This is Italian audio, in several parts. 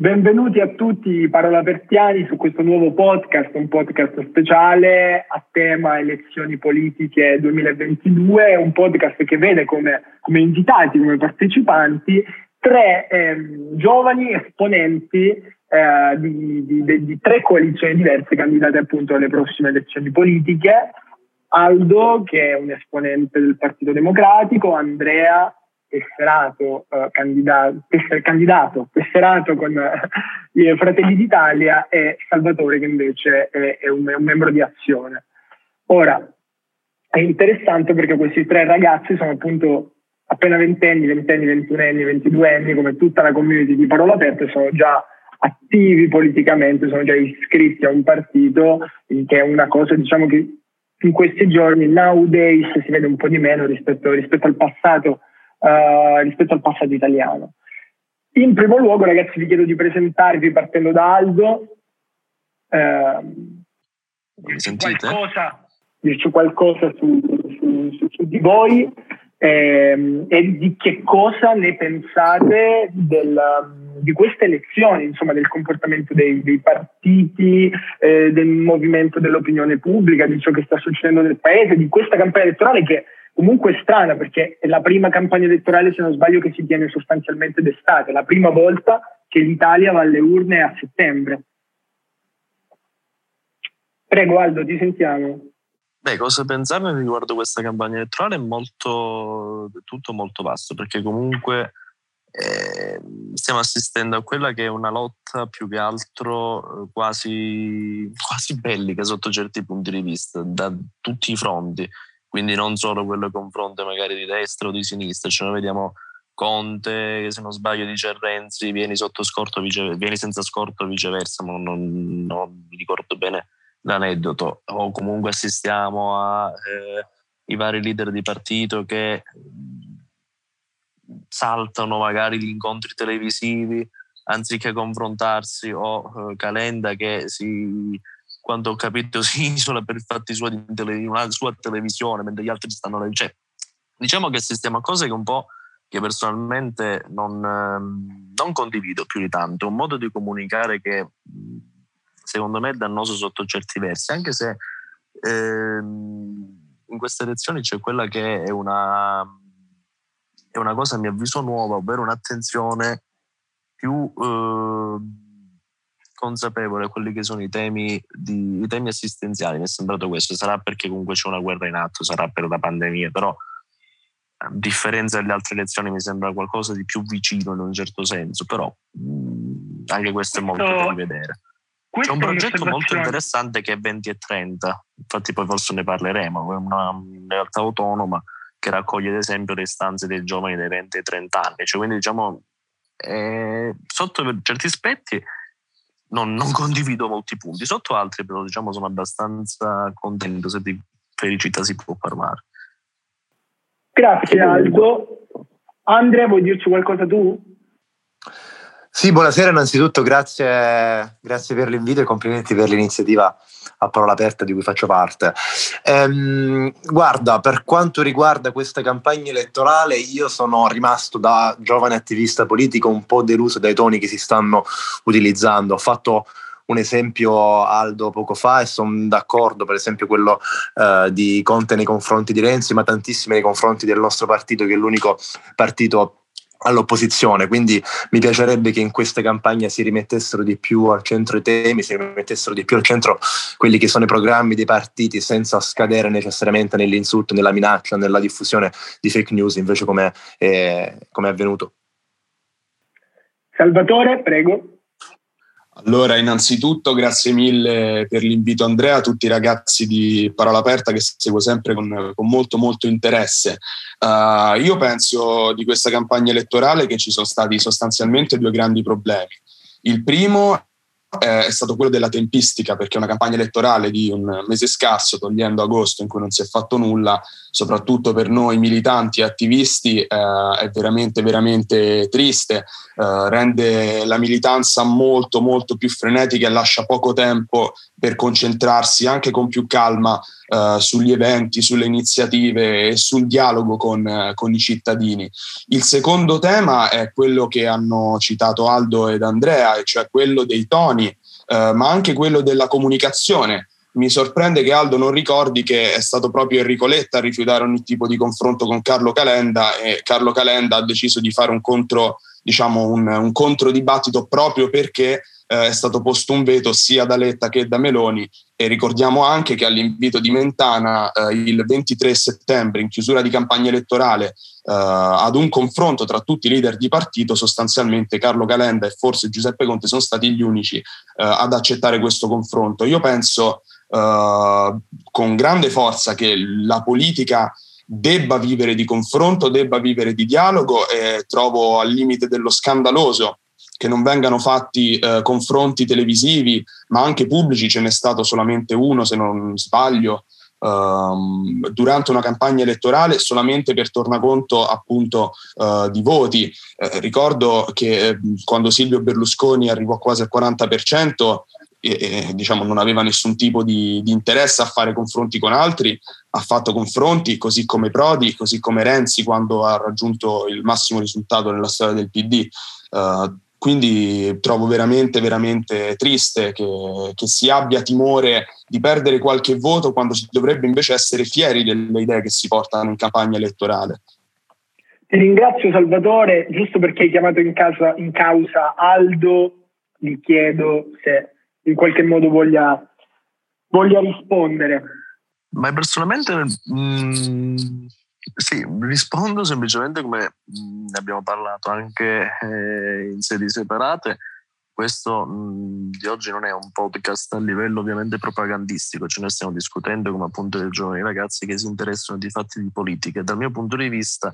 Benvenuti a tutti Parola Pertiani su questo nuovo podcast, un podcast speciale a tema elezioni politiche 2022, un podcast che vede come, come invitati, come partecipanti, tre ehm, giovani esponenti eh, di, di, di, tre coalizioni diverse candidate appunto alle prossime elezioni politiche. Aldo, che è un esponente del Partito Democratico, Andrea tesserato, eh, candidato, tesser, candidato, tesserato con eh, Fratelli d'Italia e Salvatore che invece è, è, un, è, un, membro di Azione. Ora, è interessante perché questi tre ragazzi sono appunto appena ventenni, ventenni, ventunenni, ventiduenni, come tutta la community di Parola Aperta, sono già attivi politicamente, sono già iscritti a un partito, che è una cosa diciamo che in questi giorni, nowadays, si vede un po' di meno rispetto, rispetto al passato uh, rispetto al passato italiano. In primo luogo, ragazzi, vi chiedo di presentarvi partendo da Aldo. Uh, dirci, qualcosa, dirci qualcosa su, su, su, su di voi eh, e di che cosa ne pensate del, di queste elezioni, insomma, del comportamento dei, dei partiti, eh, del movimento dell'opinione pubblica, di ciò che sta succedendo nel paese, di questa campagna elettorale che comunque strana perché è la prima campagna elettorale, se non sbaglio, che si tiene sostanzialmente d'estate, la prima volta che l'Italia va alle urne a settembre. Prego Aldo, ti sentiamo. Beh, cosa pensare riguardo questa campagna elettorale è molto, tutto molto vasto, perché comunque eh, stiamo assistendo a quella che è una lotta più che altro eh, quasi, quasi bellica sotto certi punti di vista, da tutti i fronti quindi non solo quello confronto magari di destra o di sinistra, cioè noi vediamo Conte che se non sbaglio dice Renzi vieni sotto scorto, vice, vieni senza scorto viceversa, ma non, non, ricordo bene l'aneddoto, o comunque assistiamo ai eh, vari leader di partito che saltano magari gli incontri televisivi anziché confrontarsi o eh, Calenda che si quanto ho capito, si isola per fatti suoi di una sua televisione, mentre gli altri stanno leggendo. Cioè, diciamo che assistiamo a cose che un po' che personalmente non, ehm, non, condivido più di tanto, un modo di comunicare che secondo me è dannoso sotto certi versi, anche se ehm, in queste elezioni c'è quella che è una, è una cosa a mio avviso nuova, ovvero un'attenzione più... Eh, consapevole a quelli che sono i temi, di, i temi assistenziali. Mi è sembrato questo. Sarà perché comunque c'è una guerra in atto, sarà per la pandemia, però a differenza delle altre elezioni mi sembra qualcosa di più vicino in un certo senso, però mh, anche questo è molto da rivedere. C'è un progetto molto interessante che è 20 e 30, infatti poi forse ne parleremo, è una realtà autonoma che raccoglie ad esempio le istanze dei giovani dai 20 ai 30 anni, cioè, quindi diciamo eh, sotto certi aspetti non, non, condivido molti punti, sotto altri però diciamo sono abbastanza contento se di felicità si può parlare. Grazie Aldo. Andrea, vuoi dirci qualcosa tu? Sì, buonasera innanzitutto, grazie, grazie per l'invito e complimenti per l'iniziativa a parola aperta di cui faccio parte. Ehm, guarda, per quanto riguarda questa campagna elettorale, io sono rimasto da giovane attivista politico un po' deluso dai toni che si stanno utilizzando. Ho fatto un esempio Aldo poco fa e sono d'accordo, per esempio quello eh, di Conte nei confronti di Renzi, ma tantissimi nei confronti del nostro partito, che è l'unico partito all'opposizione, quindi mi piacerebbe che in questa campagna si rimettessero di più al centro i temi, si rimettessero di più al centro quelli che sono i programmi dei partiti senza scadere necessariamente nell'insulto, nella minaccia, nella diffusione di fake news, invece come è, come è avvenuto. Salvatore, prego. Allora, innanzitutto grazie mille per l'invito Andrea, a tutti i ragazzi di Parola Aperta che seguo sempre con, con molto molto interesse. Uh, io penso di questa campagna elettorale che ci sono stati sostanzialmente due grandi problemi. Il primo eh, è stato quello della tempistica, perché una campagna elettorale di un mese scarso, togliendo agosto in cui non si è fatto nulla, soprattutto per noi militanti e attivisti, eh, è veramente, veramente triste, eh, rende la militanza molto, molto più frenetica e lascia poco tempo per concentrarsi anche con più calma uh, sugli eventi, sulle iniziative e sul dialogo con, uh, con, i cittadini. Il secondo tema è quello che hanno citato Aldo ed Andrea, e cioè quello dei toni, uh, ma anche quello della comunicazione. Mi sorprende che Aldo non ricordi che è stato proprio Enrico Letta a rifiutare ogni tipo di confronto con Carlo Calenda e Carlo Calenda ha deciso di fare un contro, diciamo, un, un controdibattito proprio perché eh, è stato posto un veto sia da Letta che da Meloni e ricordiamo anche che all'invito di Mentana eh, il 23 settembre in chiusura di campagna elettorale eh, ad un confronto tra tutti i leader di partito sostanzialmente Carlo Calenda e forse Giuseppe Conte sono stati gli unici eh, ad accettare questo confronto. Io penso eh, con grande forza che la politica debba vivere di confronto, debba vivere di dialogo e trovo al limite dello scandaloso che non vengano fatti eh, confronti televisivi, ma anche pubblici, ce n'è stato solamente uno, se non sbaglio, ehm, durante una campagna elettorale solamente per tornaconto appunto eh, di voti. Eh, ricordo che eh, quando Silvio Berlusconi arrivò quasi al 40%, e, diciamo, non aveva nessun tipo di, di, interesse a fare confronti con altri, ha fatto confronti così come Prodi, così come Renzi quando ha raggiunto il massimo risultato nella storia del PD. Uh, quindi trovo veramente, veramente triste che, che, si abbia timore di perdere qualche voto quando si dovrebbe invece essere fieri delle idee che si portano in campagna elettorale. Ti ringrazio Salvatore, giusto perché hai chiamato in, casa, in causa Aldo, gli chiedo se in qualche modo voglia, voglia rispondere. Ma personalmente mh, mm, sì, rispondo semplicemente come ne abbiamo parlato anche eh, in sedi separate. Questo mh, di oggi non è un podcast a livello ovviamente propagandistico, ce ne stiamo discutendo come appunto dei giovani ragazzi che si interessano di fatti di politica. Dal mio punto di vista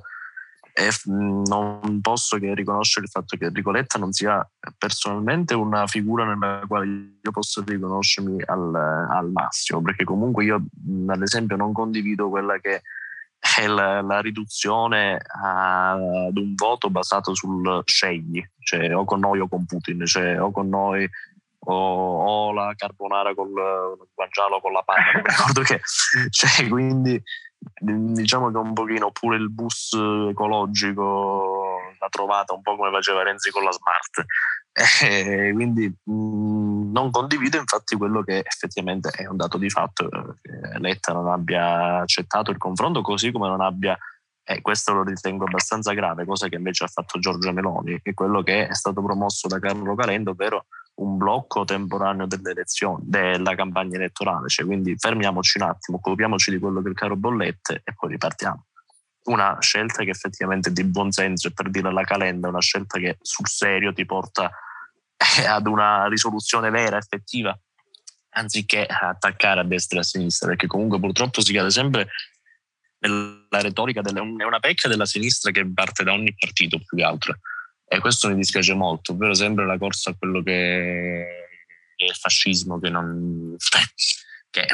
eh, non posso che riconoscere il fatto che Enrico Letta non sia personalmente una figura nella quale io posso riconoscermi al, al massimo, perché comunque io ad esempio non condivido quella che è la, la riduzione ad un voto basato sul scegli, cioè o con noi o con Putin, cioè o con noi o, o la carbonara col guanciale con la panna, non ricordo che, cioè quindi diciamo che un pochino pure il bus ecologico l'ha trovata un po' come faceva Renzi con la Smart. E quindi mh, non condivido infatti quello che effettivamente è un dato di fatto, che Letta non abbia accettato il confronto, così come non abbia, e questo lo ritengo abbastanza grave, cosa che invece ha fatto Giorgia Meloni, che è quello che è stato promosso da Carlo Calendo, ovvero un blocco temporaneo delle elezioni, della campagna elettorale, cioè quindi fermiamoci un attimo, occupiamoci di quello che il caro bollette e poi ripartiamo. Una scelta che effettivamente è di buon senso e per dire alla calenda, una scelta che sul serio ti porta eh, ad una risoluzione vera, effettiva, anziché attaccare a destra e a sinistra, perché comunque purtroppo si cade sempre nella retorica, delle, è una pecca della sinistra che parte da ogni partito più che altro e questo mi dispiace molto, ovvero sempre la corsa a quello che è il fascismo, che non... che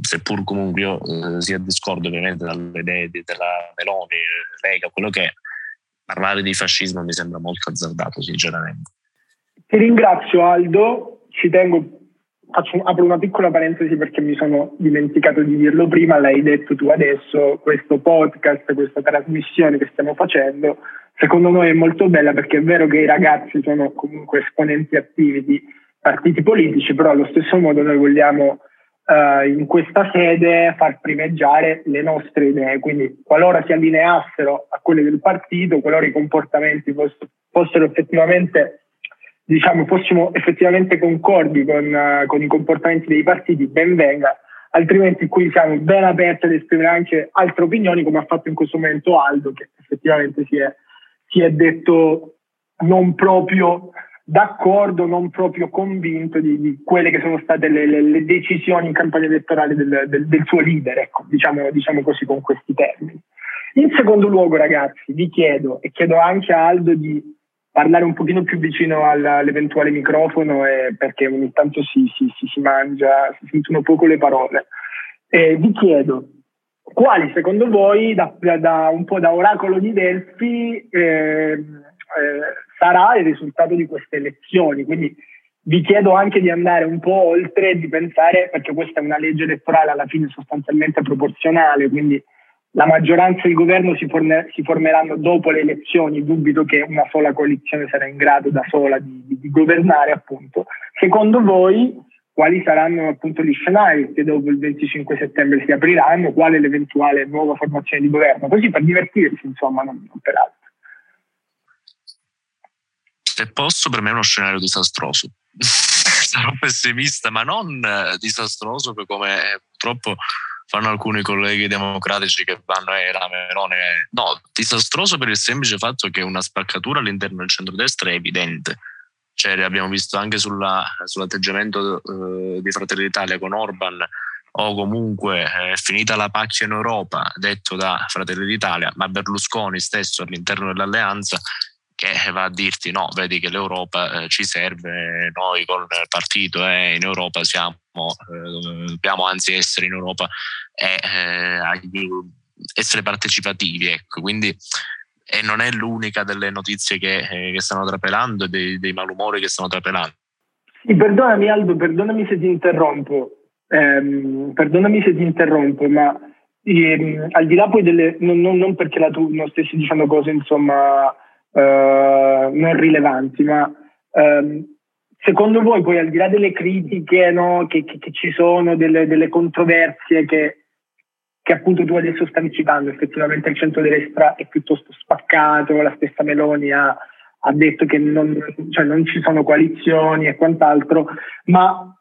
seppur comunque io eh, sia discordo ovviamente dalle idee della Meloni, Lega, quello che è, parlare di fascismo mi sembra molto azzardato sinceramente. Ti ringrazio Aldo, ci tengo, faccio, apro una piccola parentesi perché mi sono dimenticato di dirlo prima, l'hai detto tu adesso, questo podcast, questa trasmissione che stiamo facendo secondo noi è molto bella perché è vero che i ragazzi sono comunque esponenti attivi di partiti politici, però allo stesso modo noi vogliamo uh, in questa sede far primeggiare le nostre idee, quindi qualora si allineassero a quelle del partito, qualora i comportamenti foss- fossero effettivamente diciamo fossimo effettivamente concordi con, uh, con i comportamenti dei partiti, ben venga, altrimenti qui siamo ben aperti ad esprimere anche altre opinioni come ha fatto in questo momento Aldo che effettivamente si è si è detto non proprio d'accordo, non proprio convinto di, di quelle che sono state le, le, le, decisioni in campagna elettorale del, del, del suo leader, ecco, diciamo, diciamo, così con questi termini. In secondo luogo, ragazzi, vi chiedo e chiedo anche a Aldo di parlare un pochino più vicino all'eventuale microfono eh, perché ogni tanto si, si, si, si, mangia, si sentono poco le parole. Eh, vi chiedo quali secondo voi, da, da, un po' da oracolo di Delfi, eh, eh, sarà il risultato di queste elezioni? Quindi vi chiedo anche di andare un po' oltre e di pensare, perché questa è una legge elettorale alla fine sostanzialmente proporzionale, quindi la maggioranza e il governo si, forne, si, formeranno dopo le elezioni, dubito che una sola coalizione sarà in grado da sola di, di, di governare appunto. Secondo voi quali saranno appunto gli scenari che dopo il 25 settembre si apriranno, qual è l'eventuale nuova formazione di governo, così per divertirsi insomma, non, non per altro. Se posso, per me è uno scenario disastroso. Sarò pessimista, ma non eh, disastroso come purtroppo fanno alcuni colleghi democratici che vanno e la Melone. No, disastroso per il semplice fatto che una spaccatura all'interno del centrodestra è evidente. Cioè, abbiamo visto anche sulla, sull'atteggiamento eh, di Fratelli d'Italia con Orban o comunque è eh, finita la pacchia in Europa, detto da Fratelli d'Italia, ma Berlusconi stesso all'interno dell'alleanza che va a dirti no, vedi che l'Europa eh, ci serve, noi col partito eh, in Europa siamo, eh, dobbiamo anzi essere in Europa e eh, essere partecipativi, ecco, quindi e non è l'unica delle notizie che, eh, che stanno trapelando e dei, dei, malumori che stanno trapelando. Sì, perdonami Aldo, perdonami se ti interrompo, ehm, perdonami se ti interrompo, ma ehm, al di là poi delle, non, non, non perché la tu non stessi dicendo cose insomma eh, non rilevanti, ma ehm, secondo voi poi al di là delle critiche no, che, che, che, ci sono, delle, delle controversie che, che, appunto tu adesso stavi citando, effettivamente il centro-destra è piuttosto spaccato, la stessa Meloni ha, ha detto che non, cioè non ci sono coalizioni e quant'altro, ma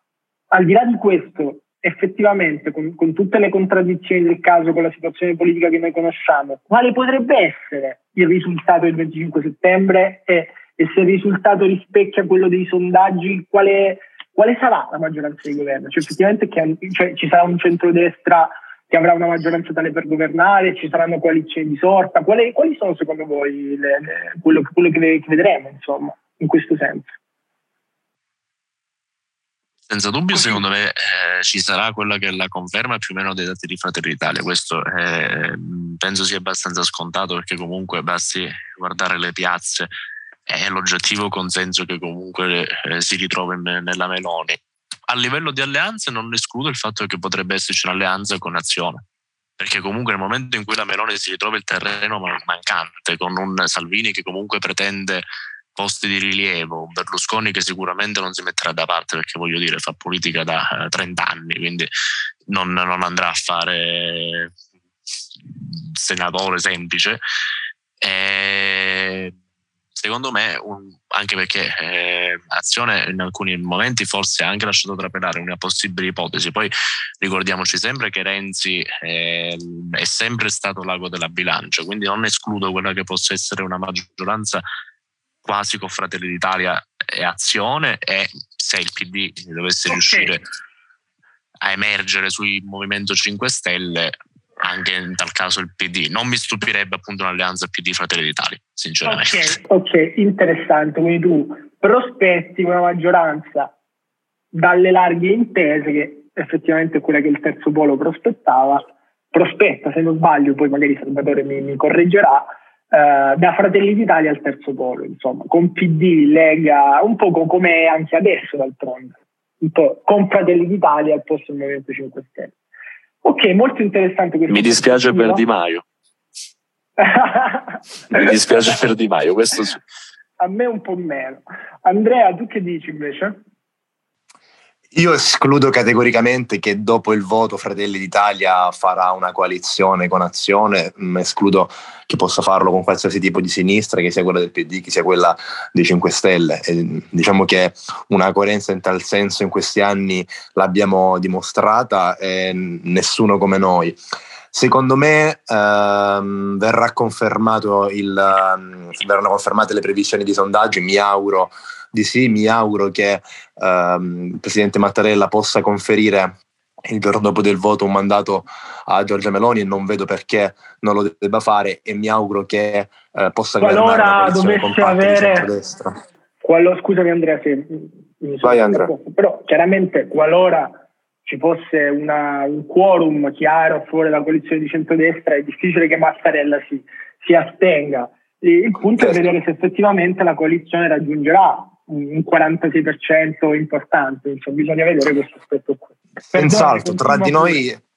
al di là di questo, effettivamente, con, con, tutte le contraddizioni del caso, con la situazione politica che noi conosciamo, quale potrebbe essere il risultato del 25 settembre e, e se il risultato rispecchia quello dei sondaggi, quale, quale sarà la maggioranza di governo? Cioè, effettivamente che, cioè, ci sarà un centrodestra che avrà una maggioranza tale per governare, ci saranno coalizioni di sorta, quali, quali sono secondo voi le, le, quello, quello che vedremo, insomma, in questo senso? Senza dubbio, secondo me eh, ci sarà quella che è la conferma più o meno dei dati di Fratelli d'Italia. Questo eh, penso sia abbastanza scontato perché comunque basti guardare le piazze e l'oggettivo consenso che comunque eh, si ritrova in, nella Meloni. A livello di alleanze non escludo il fatto che potrebbe esserci un'alleanza con Azione perché comunque nel momento in cui la Meloni si ritrova il terreno mancante con un Salvini che comunque pretende posti di rilievo, Berlusconi che sicuramente non si metterà da parte perché voglio dire fa politica da 30 eh, anni, quindi non, non andrà a fare senatore semplice. E secondo me, un, anche perché eh, Azione in alcuni momenti forse ha anche lasciato trapelare una possibile ipotesi, poi ricordiamoci sempre che Renzi eh, è sempre stato l'ago della bilancia, quindi non escludo quella che possa essere una maggioranza quasi con Fratelli d'Italia e Azione e se il PD dovesse okay. riuscire a emergere sul Movimento 5 Stelle anche in tal caso il PD. Non mi stupirebbe appunto un'alleanza PD Fratelli d'Italia, sinceramente. Ok, okay. interessante. Quindi tu prospetti una maggioranza dalle larghe intese che effettivamente è quella che il terzo polo prospettava, prospetta se non sbaglio, poi magari Salvatore mi, mi correggerà, eh, da Fratelli d'Italia al terzo polo, insomma, con PD, Lega, un po' come anche adesso d'altronde, un po' con Fratelli d'Italia al posto del Movimento 5 Stelle. Ok, molto interessante questo. Mi dispiace per Di Maio. Mi dispiace per Di Maio, questo sì. A me un po' meno. Andrea, tu che dici invece? Io escludo categoricamente che dopo il voto Fratelli d'Italia farà una coalizione con Azione, mm, escludo che possa farlo con qualsiasi tipo di sinistra, che sia quella del PD, che sia quella dei 5 Stelle. E diciamo che una coerenza in tal senso in questi anni l'abbiamo dimostrata e nessuno come noi. Secondo me ehm, um, verranno confermate le previsioni di sondaggi, mi auguro di sì, mi auguro che ehm, il Presidente Mattarella possa conferire il giorno dopo del voto un mandato a Giorgia Meloni e non vedo perché non lo debba fare e mi auguro che eh, possa qualora dovesse avere qualora, scusami Andrea se Vai, Andrea. però chiaramente qualora ci fosse una, un quorum chiaro fuori dalla coalizione di centrodestra è difficile che Mattarella si, si astenga. Il punto è vedere se effettivamente la coalizione raggiungerà un 46% importante, insomma, bisogna vedere questo aspetto qui. Senz'altro, tra di noi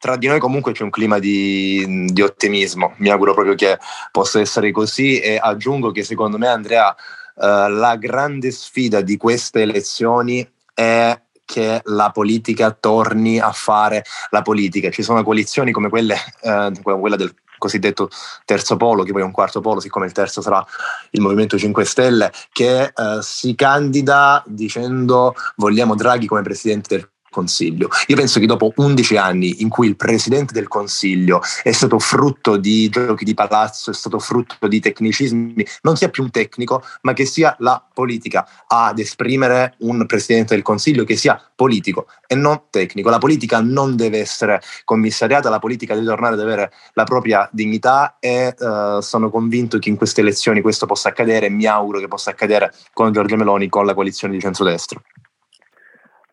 tra di noi comunque c'è un clima di, di, ottimismo, mi auguro proprio che possa essere così e aggiungo che secondo me Andrea eh, la grande sfida di queste elezioni è che la politica torni a fare la politica. Ci sono coalizioni come quelle, eh, quella del cosiddetto terzo polo, che poi è un quarto polo, siccome il terzo sarà il Movimento 5 Stelle, che eh, si candida dicendo vogliamo Draghi come presidente del Consiglio. Io penso che dopo 11 anni in cui il Presidente del Consiglio è stato frutto di giochi di palazzo, è stato frutto di tecnicismi, non sia più un tecnico, ma che sia la politica ad esprimere un Presidente del Consiglio che sia politico e non tecnico. La politica non deve essere commissariata, la politica deve tornare ad avere la propria dignità e uh, sono convinto che in queste elezioni questo possa accadere e mi auguro che possa accadere con Giorgio Meloni, con la coalizione di centrodestra.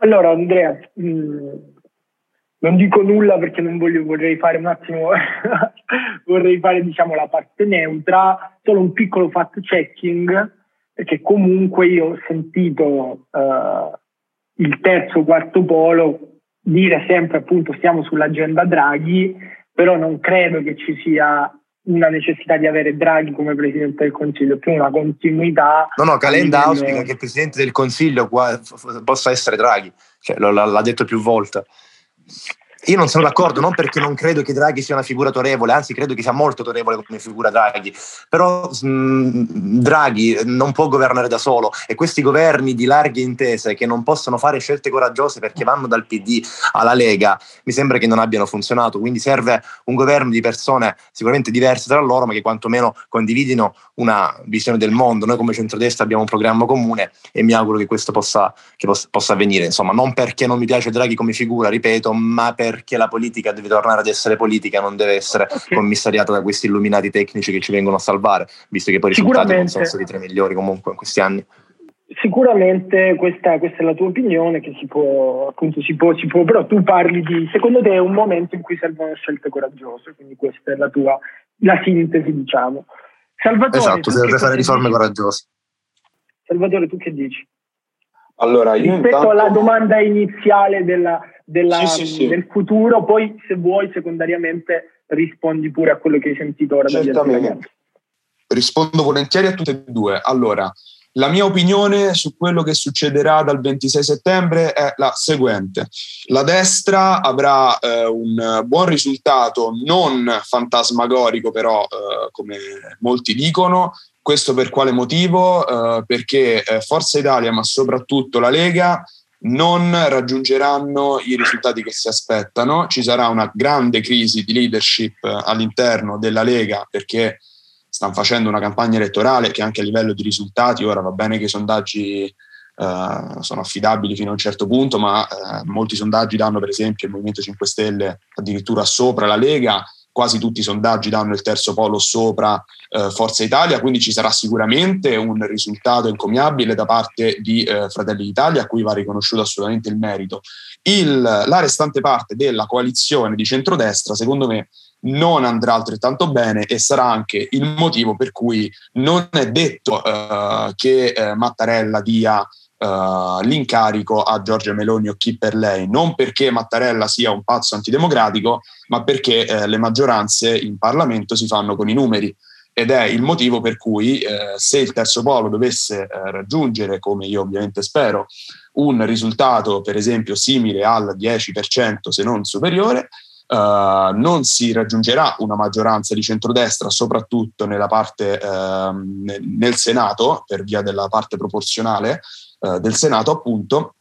Allora Andrea, mh, mm, non dico nulla perché non voglio, vorrei fare un attimo, vorrei fare diciamo la parte neutra, solo un piccolo fact checking, perché comunque io ho sentito uh, il terzo, quarto polo dire sempre appunto stiamo sull'agenda Draghi, però non credo che ci sia una necessità di avere Draghi come Presidente del Consiglio, più una continuità. No, no, Calenda livello... auspica che il Presidente del Consiglio possa essere Draghi, cioè, l'ha detto più volte. Io non sono d'accordo, non perché non credo che Draghi sia una figura autorevole, anzi credo che sia molto autorevole come figura Draghi, però mh, Draghi non può governare da solo e questi governi di larghe intese che non possono fare scelte coraggiose perché vanno dal PD alla Lega, mi sembra che non abbiano funzionato, quindi serve un governo di persone sicuramente diverse tra loro, ma che quantomeno condividino una visione del mondo. Noi come centrodestra abbiamo un programma comune e mi auguro che questo possa, che possa, possa avvenire, insomma, non perché non mi piace Draghi come figura, ripeto, ma per perché la politica deve tornare ad essere politica, non deve essere okay. commissariata da questi illuminati tecnici che ci vengono a salvare, visto che poi i risultati non sono stati tra i migliori comunque in questi anni. Sicuramente questa, questa, è la tua opinione, che si può, appunto, si può, si può, però tu parli di, secondo te è un momento in cui servono scelte coraggiose, quindi questa è la tua, la sintesi diciamo. Salvatore, esatto, si deve fare riforme dici? coraggiose. Salvatore, tu che dici? Allora, io Rispetto intanto... alla domanda iniziale della, della, sì, sì, del futuro, poi se vuoi secondariamente rispondi pure a quello che hai sentito ora Certamente. Rispondo volentieri a tutte e due. Allora, la mia opinione su quello che succederà dal 26 settembre è la seguente. La destra avrà eh, un buon risultato, non fantasmagorico però, eh, come molti dicono. Questo per quale motivo? Eh, perché eh, Forza Italia, ma soprattutto la Lega, non raggiungeranno i risultati che si aspettano. Ci sarà una grande crisi di leadership all'interno della Lega perché stanno facendo una campagna elettorale che anche a livello di risultati, ora va bene che i sondaggi Uh, sono affidabili fino a un certo punto, ma uh, molti sondaggi danno per esempio il Movimento 5 Stelle addirittura sopra la Lega, quasi tutti i sondaggi danno il terzo polo sopra uh, Forza Italia, quindi ci sarà sicuramente un risultato encomiabile da parte di Fratelli d'Italia a cui va riconosciuto assolutamente il merito. Il, la restante parte della coalizione di centrodestra, secondo me, non andrà altrettanto bene e sarà anche il motivo per cui non è detto uh, che uh, Mattarella dia uh, l'incarico a Giorgia Meloni o chi per lei, non perché Mattarella sia un pazzo antidemocratico, ma perché le maggioranze in Parlamento si fanno con i numeri. Ed è il motivo per cui se il terzo polo dovesse raggiungere, come io ovviamente spero, un risultato per esempio simile al 10% se non superiore, Uh, non si raggiungerà una maggioranza di centrodestra, soprattutto nella parte, uh, nel Senato, per via della parte proporzionale uh, del Senato, appunto.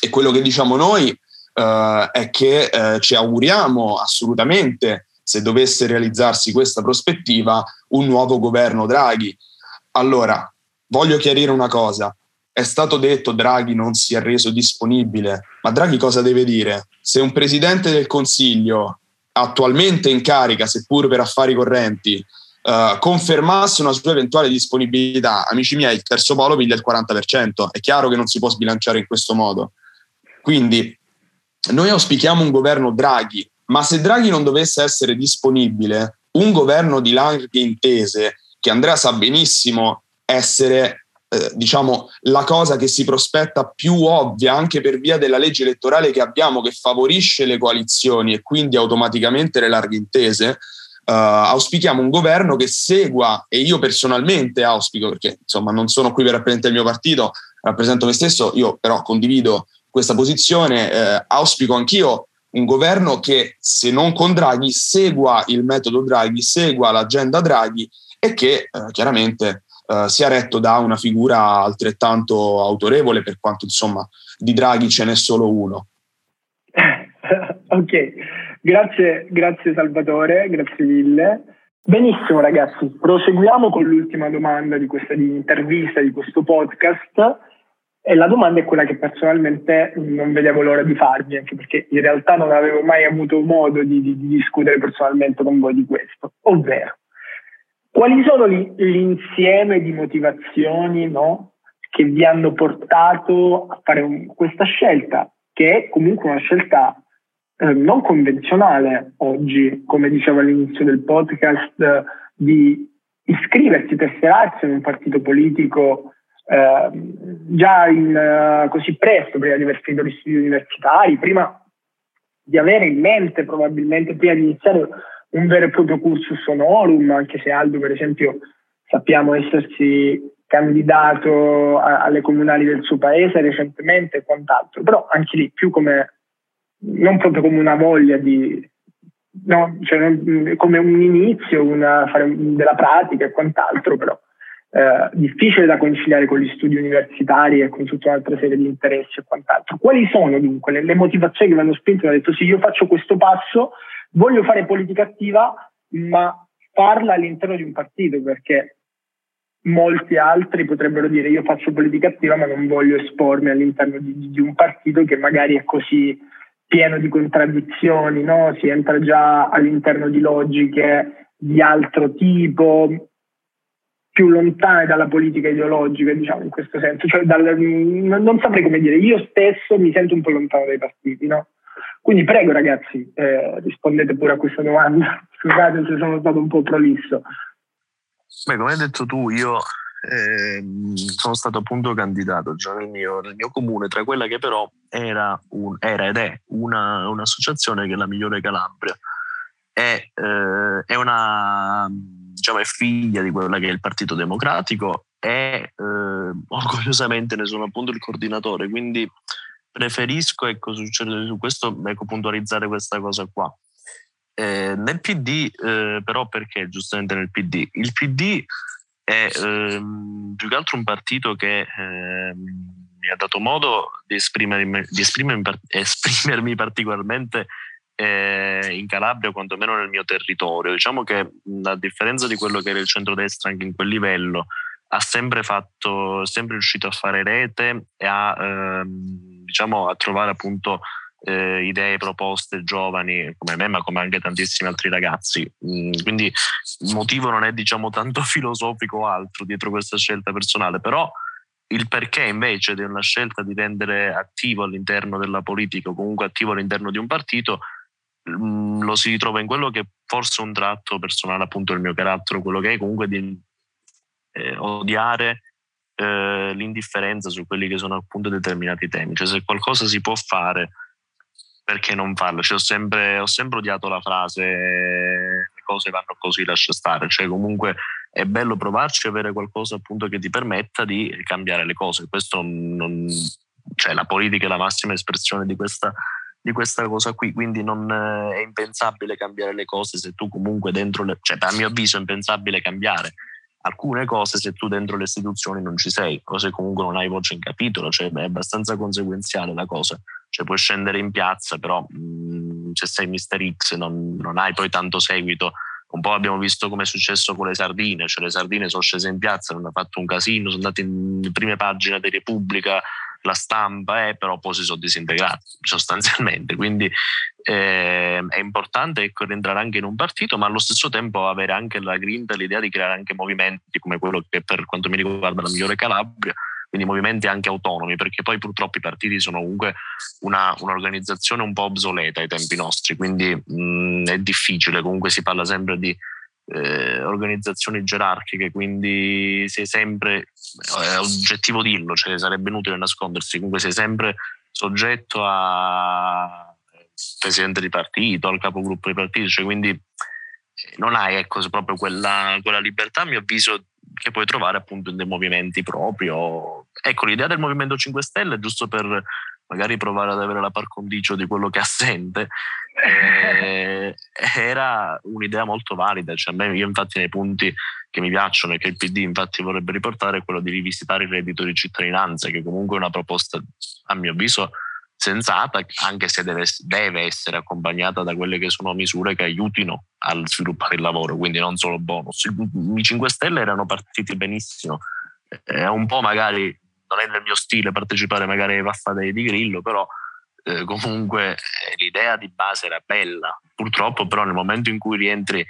E quello che diciamo noi eh, è che eh, ci auguriamo assolutamente, se dovesse realizzarsi questa prospettiva, un nuovo governo Draghi. Allora, voglio chiarire una cosa è stato detto Draghi non si è reso disponibile, ma Draghi cosa deve dire? Se un presidente del Consiglio attualmente in carica, seppur per affari correnti, uh, confermasse una sua eventuale disponibilità, amici miei, il terzo polo piglia il 40%, è chiaro che non si può sbilanciare in questo modo. Quindi noi auspichiamo un governo Draghi, ma se Draghi non dovesse essere disponibile, un governo di larghe intese, che Andrea sa benissimo essere eh, diciamo, la cosa che si prospetta più ovvia anche per via della legge elettorale che abbiamo che favorisce le coalizioni e quindi automaticamente le larghe intese, auspichiamo un governo che segua, e io personalmente auspico, perché insomma non sono qui per rappresentare il mio partito, rappresento me stesso, io però condivido questa posizione, eh, auspico anch'io un governo che se non con Draghi segua il metodo Draghi, segua l'agenda Draghi e che eh, chiaramente eh, sia retto da una figura altrettanto autorevole per quanto insomma di Draghi ce n'è solo uno. ok, grazie, grazie Salvatore, grazie mille. Benissimo ragazzi, proseguiamo con l'ultima domanda di questa di intervista, di questo podcast. E la domanda è quella che personalmente non vedevo l'ora di farvi, anche perché in realtà non avevo mai avuto modo di, di, di discutere personalmente con voi di questo. Ovvero, quali sono l'insieme di motivazioni no, che vi hanno portato a fare un, questa scelta, che è comunque una scelta eh, non convenzionale oggi, come dicevo all'inizio del podcast, di iscriversi, tesserarsi in un partito politico eh, già in, uh, così presto, prima di aver finito gli studi universitari, prima di avere in mente probabilmente, prima di iniziare un vero e proprio cursus honorum, anche se Aldo per esempio sappiamo essersi candidato a, alle comunali del suo paese recentemente e quant'altro, però anche lì più come non proprio come una voglia di no, cioè, come un inizio, una, fare della pratica e quant'altro, però eh, difficile da conciliare con gli studi universitari e con tutta un'altra serie di interessi e quant'altro. Quali sono dunque le, le motivazioni che mi hanno spinto? Mi hanno detto sì, io faccio questo passo voglio fare politica attiva, ma farla all'interno di un partito, perché molti altri potrebbero dire io faccio politica attiva, ma non voglio espormi all'interno di, di un partito che magari è così pieno di contraddizioni, no? si entra già all'interno di logiche di altro tipo, più lontane dalla politica ideologica, diciamo in questo senso. Cioè, dal, non, saprei come dire, io stesso mi sento un po' lontano dai partiti, no? Quindi prego ragazzi, eh, rispondete pure a questa domanda. Scusate se sono stato un po' prolisso. Beh, come hai detto tu, io eh, sono stato appunto candidato già nel mio, nel mio, comune, tra quella che però era, un, era ed è una, un'associazione che è la Migliore Calabria. È, eh, è una diciamo, è figlia di quella che è il Partito Democratico e eh, orgogliosamente ne sono appunto il coordinatore, quindi preferisco, ecco, su questo, ecco, puntualizzare questa cosa qua. Eh, nel PD, eh, però, perché giustamente nel PD? Il PD è ehm, più che altro un partito che ehm, mi ha dato modo di esprimermi, di esprimermi, esprimermi particolarmente eh, in Calabria, quantomeno nel mio territorio. Diciamo che a differenza di quello che era il centrodestra anche in quel livello, ha sempre fatto, sempre riuscito a fare rete e a ehm, diciamo, a trovare appunto eh, idee, proposte giovani come me, ma come anche tantissimi altri ragazzi. Mm, quindi il motivo non è diciamo tanto filosofico o altro dietro questa scelta personale, però il perché invece di una scelta di rendere attivo all'interno della politica o comunque attivo all'interno di un partito mm, lo si ritrova in quello che forse è un tratto personale appunto del mio carattere, quello che è comunque di eh, odiare eh, l'indifferenza su quelli che sono appunto determinati temi. Cioè se qualcosa si può fare, perché non farlo? Cioè, ho, sempre, ho sempre odiato la frase le cose vanno così, lascia stare. Cioè comunque è bello provarci e avere qualcosa appunto che ti permetta di cambiare le cose. Questo non, cioè, la politica è la massima espressione di questa, di questa cosa qui, quindi non è impensabile cambiare le cose se tu comunque dentro le, cioè a mio avviso è impensabile cambiare alcune cose se tu dentro le istituzioni non ci sei o se comunque non hai voce in capitolo, cioè è abbastanza conseguenziale la cosa. Cioè puoi scendere in piazza, però mh, se sei Mister X non, non, hai poi tanto seguito. Un po' abbiamo visto come è successo con le sardine, cioè le sardine sono scese in piazza, hanno fatto un casino, sono andate in prime pagine di Repubblica, la stampa, eh, però poi si sono disintegrati sostanzialmente. Quindi eh, è importante ecco, entrare anche in un partito, ma allo stesso tempo avere anche la grinta, l'idea di creare anche movimenti come quello che per quanto mi riguarda la migliore Calabria, quindi movimenti anche autonomi, perché poi purtroppo i partiti sono comunque una, un'organizzazione un po' obsoleta ai tempi nostri, quindi mh, è difficile, comunque si parla sempre di eh, organizzazioni gerarchiche, quindi sei sempre, è oggettivo dirlo, cioè sarebbe inutile nascondersi, comunque sei sempre soggetto a presidente di partito, al capogruppo di partito, cioè quindi eh, non hai ecco, proprio quella, quella libertà, a mio avviso, che puoi trovare appunto in dei movimenti proprio. Ecco, l'idea del Movimento 5 Stelle, giusto per magari provare ad avere la par condicio di quello che assente, eh, era un'idea molto valida. Cioè, me, io infatti nei punti che mi piacciono e che il PD infatti vorrebbe riportare è quello di rivisitare il reddito di cittadinanza, che comunque è una proposta, a mio avviso, sensata, anche se deve, deve, essere accompagnata da quelle che sono misure che aiutino a sviluppare il lavoro, quindi non solo bonus. I 5 Stelle erano partiti benissimo, è un po' magari, non è nel mio stile partecipare magari ai vaffadei di Grillo, però eh, comunque eh, l'idea di base era bella. Purtroppo però nel momento in cui rientri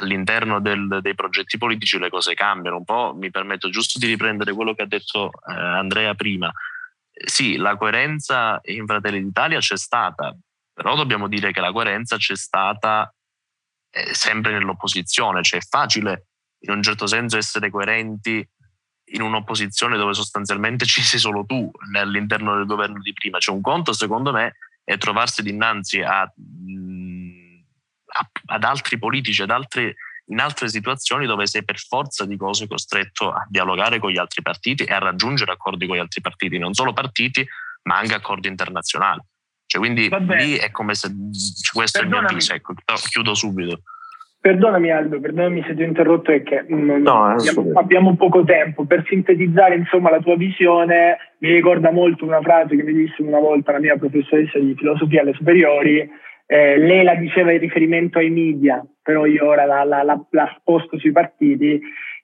all'interno del, dei progetti politici le cose cambiano un po'. Mi permetto giusto di riprendere quello che ha detto eh, Andrea prima sì, la coerenza in Fratelli d'Italia c'è stata, però dobbiamo dire che la coerenza c'è stata eh, sempre nell'opposizione, cioè è facile in un certo senso essere coerenti in un'opposizione dove sostanzialmente ci sei solo tu all'interno del governo di prima. C'è un conto, secondo me, è trovarsi dinanzi a, a, ad altri politici, ad altri in altre situazioni dove sei per forza di cose costretto a dialogare con gli altri partiti e a raggiungere accordi con gli altri partiti, non solo partiti, ma anche accordi internazionali. Cioè, quindi lì è come se questo Perdonami. è il mio avviso, ecco, chiudo subito. Perdonami Aldo, perdonami se ti ho interrotto è che non, no, abbiamo, abbiamo, poco tempo. Per sintetizzare insomma la tua visione, mi ricorda molto una frase che mi disse una volta la mia professoressa di filosofia alle superiori, eh, lei la diceva in riferimento ai media, però io ora la, la, la, la sposto sui partiti.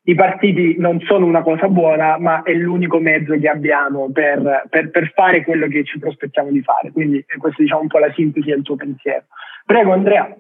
I partiti non sono una cosa buona, ma è l'unico mezzo che abbiamo per, per, per fare quello che ci prospettiamo di fare. Quindi questa diciamo un po' la sintesi del tuo pensiero. Prego Andrea.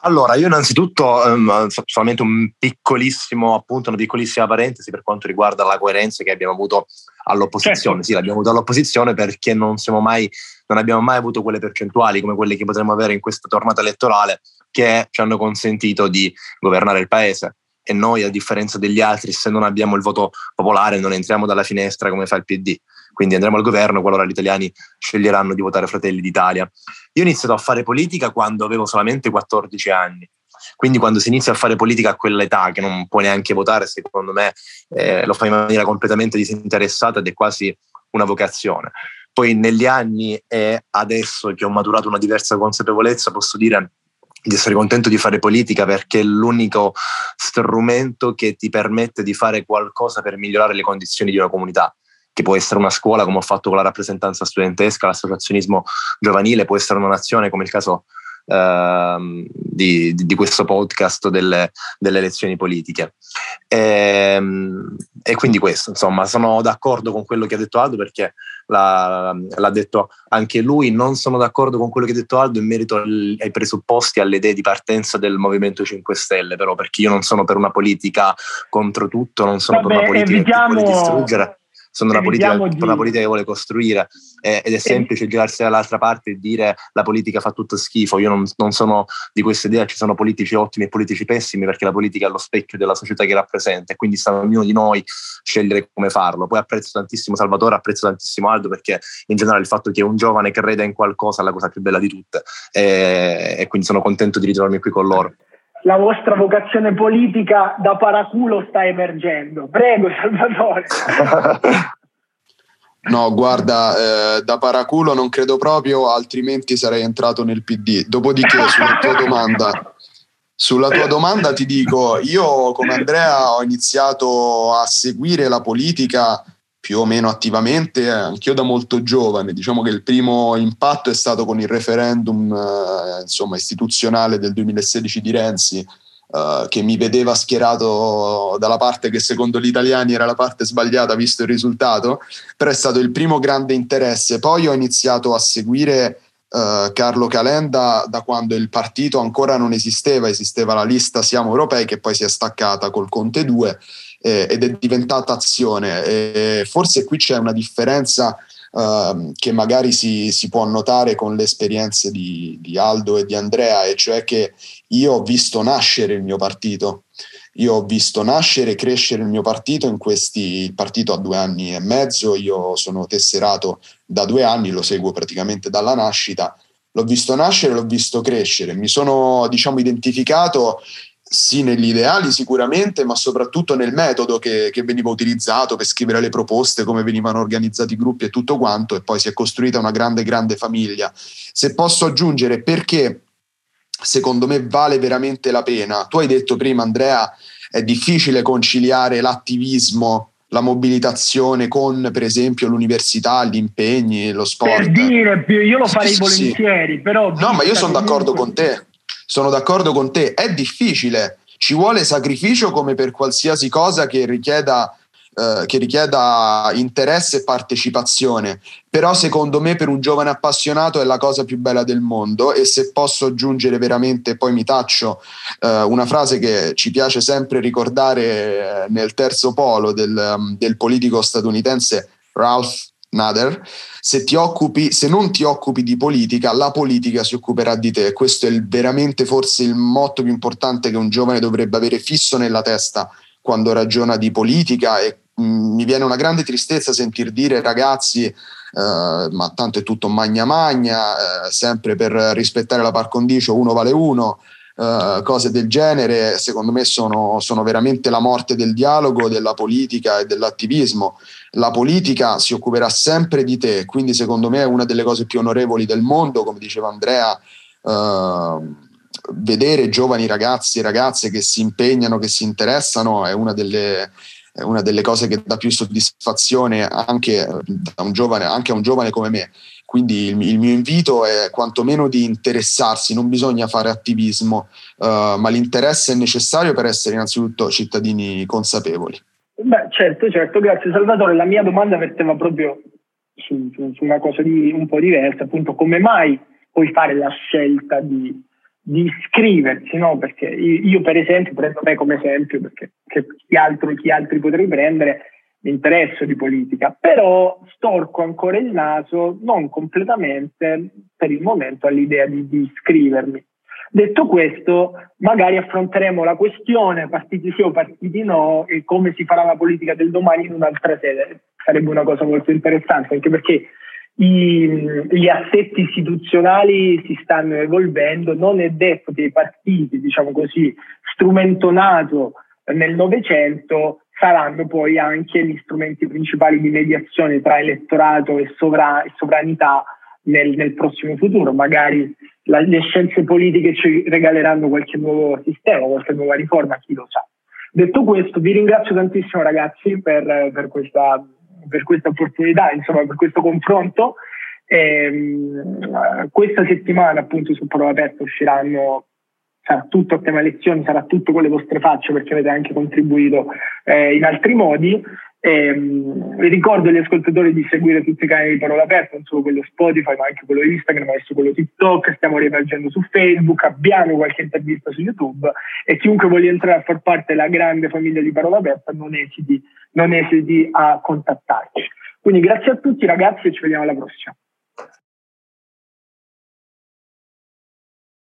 Allora, io innanzitutto um, solamente un piccolissimo appunto, una piccolissima parentesi per quanto riguarda la coerenza che abbiamo avuto all'opposizione. Certo. Sì, l'abbiamo avuto all'opposizione perché non siamo mai non abbiamo mai avuto quelle percentuali come quelle che potremmo avere in questa tornata elettorale che ci hanno consentito di governare il paese. E noi, a differenza degli altri, se non abbiamo il voto popolare, non entriamo dalla finestra come fa il PD. Quindi andremo al governo qualora gli italiani sceglieranno di votare Fratelli d'Italia. Io ho iniziato a fare politica quando avevo solamente 14 anni. Quindi quando si inizia a fare politica a quell'età, che non puoi neanche votare, secondo me eh, lo fai in maniera completamente disinteressata ed è quasi una vocazione. Poi negli anni e adesso che ho maturato una diversa consapevolezza posso dire di essere contento di fare politica perché è l'unico strumento che ti permette di fare qualcosa per migliorare le condizioni di una comunità che può essere una scuola come ho fatto con la rappresentanza studentesca, l'associazionismo giovanile, può essere una nazione come il caso uh, di, di, questo podcast delle, delle elezioni politiche. E, ehm, e, quindi questo, insomma, sono d'accordo con quello che ha detto Aldo perché l'ha, l'ha, detto anche lui, non sono d'accordo con quello che ha detto Aldo in merito ai presupposti, alle idee di partenza del Movimento 5 Stelle, però perché io non sono per una politica contro tutto, non sono Vabbè, per una politica evitiamo... che vuole distruggere sono una politica, di... una politica, che vuole costruire eh, ed è semplice girarsi dall'altra parte e dire la politica fa tutto schifo. Io non, non, sono di questa idea, ci sono politici ottimi e politici pessimi perché la politica è lo specchio della società che rappresenta e quindi sta a ognuno di noi scegliere come farlo. Poi apprezzo tantissimo Salvatore, apprezzo tantissimo Aldo perché in generale il fatto che un giovane creda in qualcosa è la cosa più bella di tutte e, e quindi sono contento di ritrovarmi qui con loro la vostra vocazione politica da paraculo sta emergendo. Prego, Salvatore. No, guarda, eh, da paraculo non credo proprio, altrimenti sarei entrato nel PD. Dopodiché, sulla tua domanda, sulla tua domanda ti dico, io come Andrea ho iniziato a seguire la politica più o meno attivamente, anch'io da molto giovane. Diciamo che il primo impatto è stato con il referendum eh, insomma, istituzionale del 2016 di Renzi, eh, che mi vedeva schierato dalla parte che secondo gli italiani era la parte sbagliata visto il risultato, però è stato il primo grande interesse. Poi ho iniziato a seguire uh, Carlo Calenda da quando il partito ancora non esisteva, esisteva la lista Siamo Europei che poi si è staccata col Conte 2 eh, ed è diventata azione. E forse qui c'è una differenza uh, che magari si, si, può notare con le esperienze di, di Aldo e di Andrea, e cioè che io ho visto nascere il mio partito. Io ho visto nascere e crescere il mio partito in questi, il partito ha due anni e mezzo, io sono tesserato da due anni, lo seguo praticamente dalla nascita, l'ho visto nascere, l'ho visto crescere, mi sono diciamo identificato sì negli ideali sicuramente, ma soprattutto nel metodo che, che, veniva utilizzato per scrivere le proposte, come venivano organizzati i gruppi e tutto quanto, e poi si è costruita una grande, grande famiglia. Se posso aggiungere perché secondo me vale veramente la pena. Tu hai detto prima, Andrea, è difficile conciliare l'attivismo, la mobilitazione con, per esempio, l'università, gli impegni, lo sport. Per dire, io lo farei sì, volentieri, sì. però... No, ma io sono d'accordo con te. Sono d'accordo con te. È difficile. Ci vuole sacrificio come per qualsiasi cosa che richieda eh, che richieda interesse e partecipazione, però secondo me per un giovane appassionato è la cosa più bella del mondo e se posso aggiungere veramente, poi mi taccio, eh, una frase che ci piace sempre ricordare eh, nel terzo polo del, um, del politico statunitense Ralph Nader, se, ti occupi, se non ti occupi di politica, la politica si occuperà di te. Questo è veramente forse il motto più importante che un giovane dovrebbe avere fisso nella testa quando ragiona di politica e Mm, mi viene una grande tristezza sentir dire ragazzi, eh, ma tanto è tutto magna magna, eh, sempre per rispettare la par condicio uno vale uno, eh, cose del genere, secondo me sono, sono veramente la morte del dialogo, della politica e dell'attivismo. La politica si occuperà sempre di te, quindi secondo me è una delle cose più onorevoli del mondo, come diceva Andrea eh, vedere giovani ragazzi e ragazze che si impegnano, che si interessano, è una delle, è una delle cose che dà più soddisfazione anche, un giovane, anche a un giovane come me. Quindi il, il, mio invito è quantomeno di interessarsi, non bisogna fare attivismo, uh, ma l'interesse è necessario per essere innanzitutto cittadini consapevoli. Beh, certo, certo, grazie Salvatore. La mia domanda verteva proprio su, su, su una cosa di, un po' diversa, appunto come mai puoi fare la scelta di di iscriversi, no? Perché io, per esempio, prendo me come esempio, perché chi, altro, chi altri potrei prendere, mi interesso di politica, però storco ancora il naso, non completamente per il momento, all'idea di, di iscrivermi. Detto questo, magari affronteremo la questione partiti sì o partiti no e come si farà la politica del domani in un'altra sede. Sarebbe una cosa molto interessante, anche perché i, gli assetti istituzionali si stanno evolvendo, non è detto che i partiti, diciamo così, strumento nato nel Novecento saranno poi anche gli strumenti principali di mediazione tra elettorato e, sovra- e sovranità nel, nel, prossimo futuro. Magari la, le scienze politiche ci regaleranno qualche nuovo sistema, qualche nuova riforma, chi lo sa. Detto questo, vi ringrazio tantissimo ragazzi per, per questa per questa opportunità, insomma, per questo confronto. E, ehm, questa settimana appunto su Prova Aperta usciranno sarà tutto a tema lezioni, sarà tutto con le vostre facce perché avete anche contribuito eh, in altri modi Ehm, ricordo agli ascoltatori di seguire tutti i canali di Parola Aperta, non solo quello Spotify, ma anche quello Instagram, adesso quello TikTok, stiamo riemergendo su Facebook, abbiamo qualche intervista su YouTube e chiunque voglia entrare a far parte della grande famiglia di Parola Aperta non esiti, non esiti a contattarci. Quindi grazie a tutti ragazzi e ci vediamo alla prossima.